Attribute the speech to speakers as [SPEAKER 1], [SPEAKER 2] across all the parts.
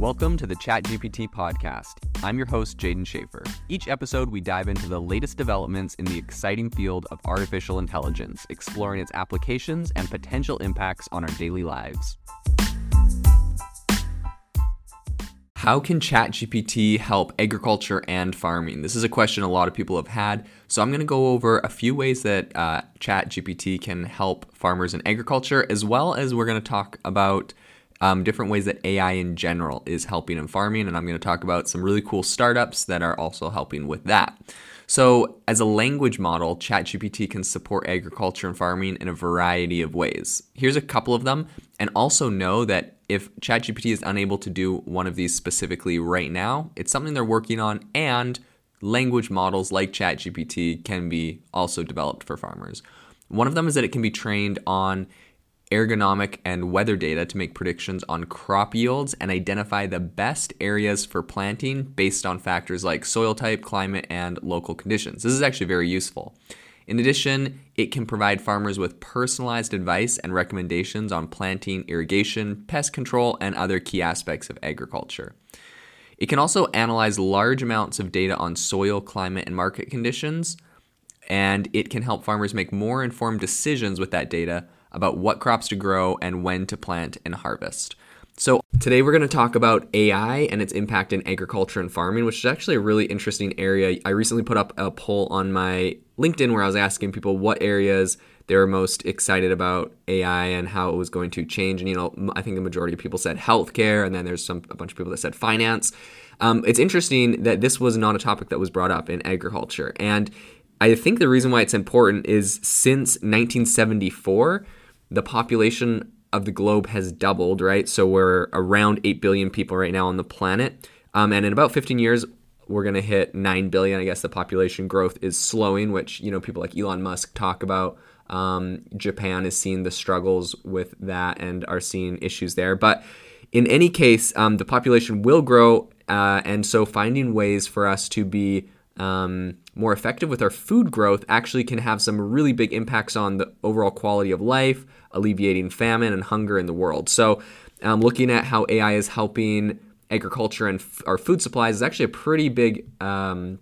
[SPEAKER 1] Welcome to the ChatGPT podcast. I'm your host, Jaeden Schafer. Each episode, we dive into the latest developments in the exciting field of artificial intelligence, exploring its applications and potential impacts on our daily lives. How can ChatGPT help agriculture and farming? This is a question a lot of people have had. So, I'm going to go over a few ways that uh, ChatGPT can help farmers in agriculture, as well as we're going to talk about um, different ways that AI in general is helping in farming. And I'm going to talk about some really cool startups that are also helping with that. So, as a language model, ChatGPT can support agriculture and farming in a variety of ways. Here's a couple of them, and also know that if ChatGPT is unable to do one of these specifically right now, it's something they're working on, and language models like ChatGPT can be also developed for farmers. One of them is that it can be trained on agronomic and weather data to make predictions on crop yields and identify the best areas for planting based on factors like soil type, climate, and local conditions. This is actually very useful. In addition, it can provide farmers with personalized advice and recommendations on planting, irrigation, pest control, and other key aspects of agriculture. It can also analyze large amounts of data on soil, climate, and market conditions, and it can help farmers make more informed decisions with that data about what crops to grow and when to plant and harvest. So, today we're going to talk about AI and its impact in agriculture and farming, which is actually a really interesting area. I recently put up a poll on my LinkedIn where I was asking people what areas they were most excited about AI and how it was going to change. And, you know, I think the majority of people said healthcare, and then there's some a bunch of people that said finance. Um, it's interesting that this was not a topic that was brought up in agriculture. And I think the reason why it's important is since 1974, the population of the globe has doubled, right? So we're around 8 billion people right now on the planet. Um, and in about 15 years, we're going to hit 9 billion. I guess the population growth is slowing, which, you know, people like Elon Musk talk about. Um, Japan is seeing the struggles with that and are seeing issues there. But in any case, um, the population will grow. Uh, and so finding ways for us to be um, more effective with our food growth actually can have some really big impacts on the overall quality of life, alleviating famine and hunger in the world. So, um, looking at how AI is helping agriculture and f- our food supplies is actually a pretty big um,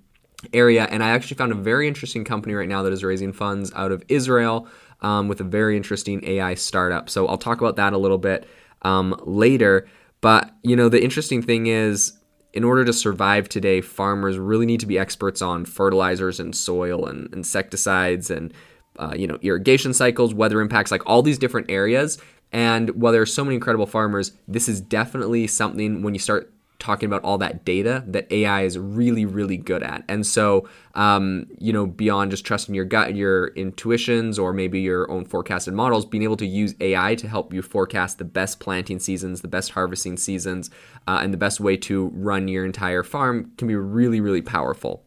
[SPEAKER 1] area. And I actually found a very interesting company right now that is raising funds out of Israel um, with a very interesting AI startup. So, I'll talk about that a little bit um, later. But, you know, the interesting thing is, in order to survive today, farmers really need to be experts on fertilizers and soil and insecticides and uh, you know irrigation cycles, weather impacts, like all these different areas. And while there are so many incredible farmers, this is definitely something when you start talking about all that data that AI is really, really good at. And so, um, you know, beyond just trusting your gut, your intuitions, or maybe your own forecasted models, being able to use AI to help you forecast the best planting seasons, the best harvesting seasons, uh, and the best way to run your entire farm can be really, really powerful.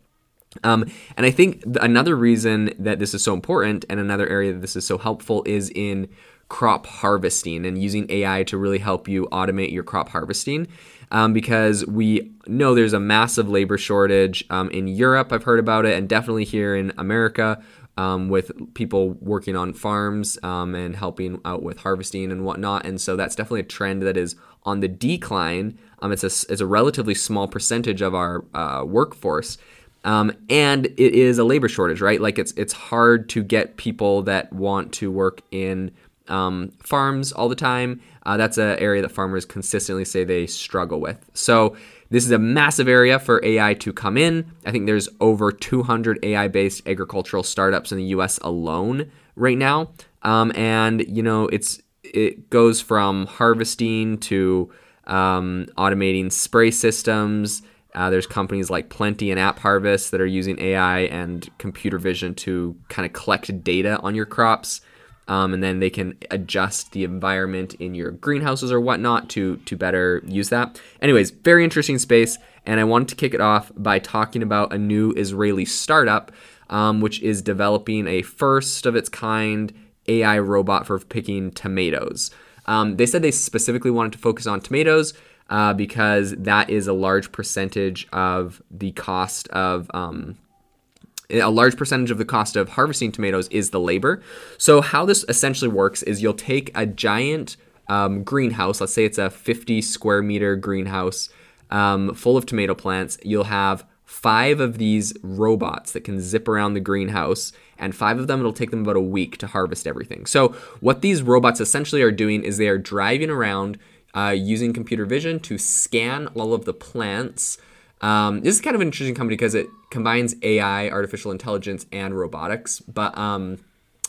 [SPEAKER 1] Um, and I think another reason that this is so important and another area that this is so helpful is in crop harvesting and using AI to really help you automate your crop harvesting um, because we know there's a massive labor shortage um, in Europe. I've heard about it, and definitely here in America. Um, with people working on farms um, and helping out with harvesting and whatnot. And so that's definitely a trend that is on the decline. Um, it's, a, it's a relatively small percentage of our uh, workforce. Um, and it is a labor shortage, right? Like it's it's hard to get people that want to work in um, farms all the time. Uh, that's an area that farmers consistently say they struggle with. So this is a massive area for AI to come in. I think there's over 200 AI-based agricultural startups in the U.S. alone right now, um, and you know it's it goes from harvesting to um, automating spray systems. Uh, there's companies like Plenty and AppHarvest that are using AI and computer vision to kind of collect data on your crops um, and then they can adjust the environment in your greenhouses or whatnot to to better use that. Anyways, very interesting space, and I wanted to kick it off by talking about a new Israeli startup, um, which is developing a first of its kind AI robot for picking tomatoes. Um, they said they specifically wanted to focus on tomatoes. Uh, because that is a large percentage of the cost of um, a large percentage of the cost of harvesting tomatoes is the labor. So how this essentially works is you'll take a giant um, greenhouse, let's say it's a 50 square meter greenhouse um, full of tomato plants, you'll have five of these robots that can zip around the greenhouse, and five of them it'll take them about a week to harvest everything. So, what these robots essentially are doing is they are driving around uh, using computer vision to scan all of the plants. Um, this is kind of an interesting company because it combines AI, artificial intelligence, and robotics. But um,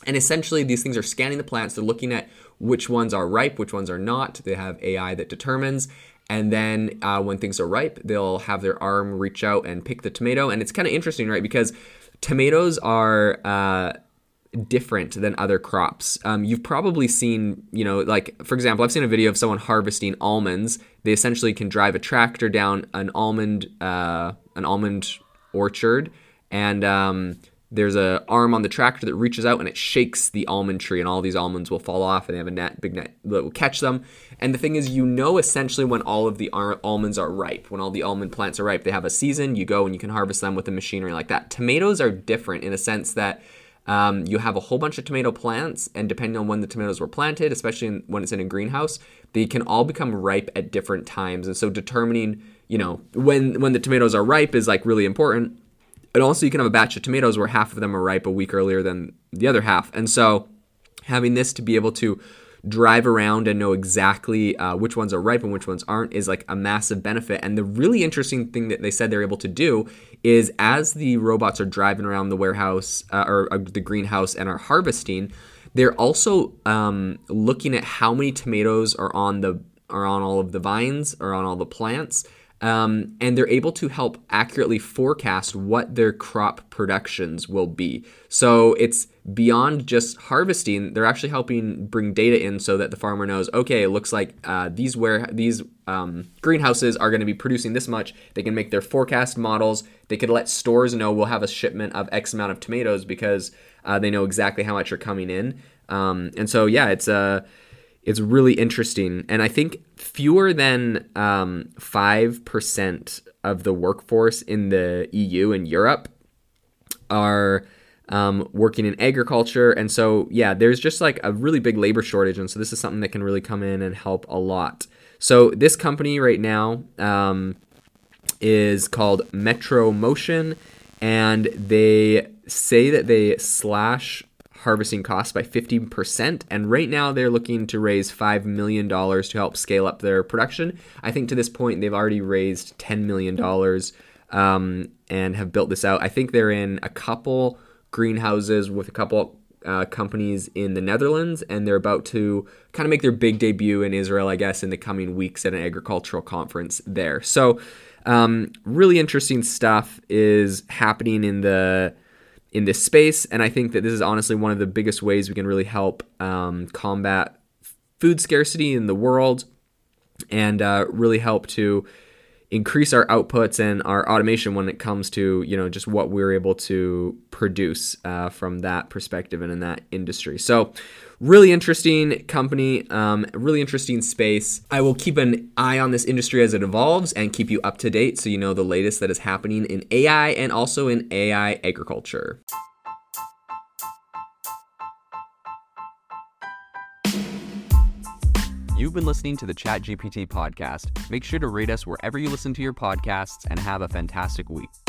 [SPEAKER 1] and essentially, these things are scanning the plants. They're looking at which ones are ripe, which ones are not. They have AI that determines. And then uh, when things are ripe, they'll have their arm reach out and pick the tomato. And it's kind of interesting, right? Because tomatoes are. Uh, different than other crops. Um, you've probably seen, you know, like for example, I've seen a video of someone harvesting almonds. They essentially can drive a tractor down an almond, uh, an almond orchard, and um, there's a arm on the tractor that reaches out and it shakes the almond tree and all these almonds will fall off and they have a net big net that will catch them and the thing is you know essentially when all of the almonds are ripe when all the almond plants are ripe they have a season you go and you can harvest them with a machinery like that tomatoes are different in a sense that um, you have a whole bunch of tomato plants and depending on when the tomatoes were planted especially in, when it's in a greenhouse they can all become ripe at different times and so determining you know when when the tomatoes are ripe is like really important and also, you can have a batch of tomatoes where half of them are ripe a week earlier than the other half. And so, having this to be able to drive around and know exactly uh, which ones are ripe and which ones aren't is like a massive benefit. And the really interesting thing that they said they're able to do is as the robots are driving around the warehouse uh, or uh, the greenhouse and are harvesting, they're also um, looking at how many tomatoes are on the are on all of the vines or on all the plants um, and they're able to help accurately forecast what their crop productions will be. So it's beyond just harvesting; they're actually helping bring data in so that the farmer knows, okay, it looks like uh, these where these um, greenhouses are going to be producing this much. They can make their forecast models. They could let stores know we'll have a shipment of X amount of tomatoes because uh, they know exactly how much are coming in. Um, and so, yeah, it's a uh, it's really interesting. And I think fewer than um, 5% of the workforce in the EU and Europe are um, working in agriculture. And so, yeah, there's just like a really big labor shortage. And so, this is something that can really come in and help a lot. So, this company right now um, is called MetoMotion, and they say that they slash harvesting costs by 50%. And right now they're looking to raise $5 million to help scale up their production. I think to this point they've already raised $10 million um, and have built this out. I think they're in a couple greenhouses with a couple uh, companies in the Netherlands, and they're about to kind of make their big debut in Israel, I guess, in the coming weeks at an agricultural conference there. So, um, really interesting stuff is happening in the in this space. And I think that this is honestly one of the biggest ways we can really help um, combat food scarcity in the world and uh, really help to increase our outputs and our automation when it comes to you know just what we're able to produce uh, from that perspective and in that industry. So really interesting company um, really interesting space. I will keep an eye on this industry as it evolves and keep you up to date so you know the latest that is happening in ai and also in ai agriculture You've been listening to the ChatGPT podcast. Make sure to rate us wherever you listen to your podcasts and have a fantastic week.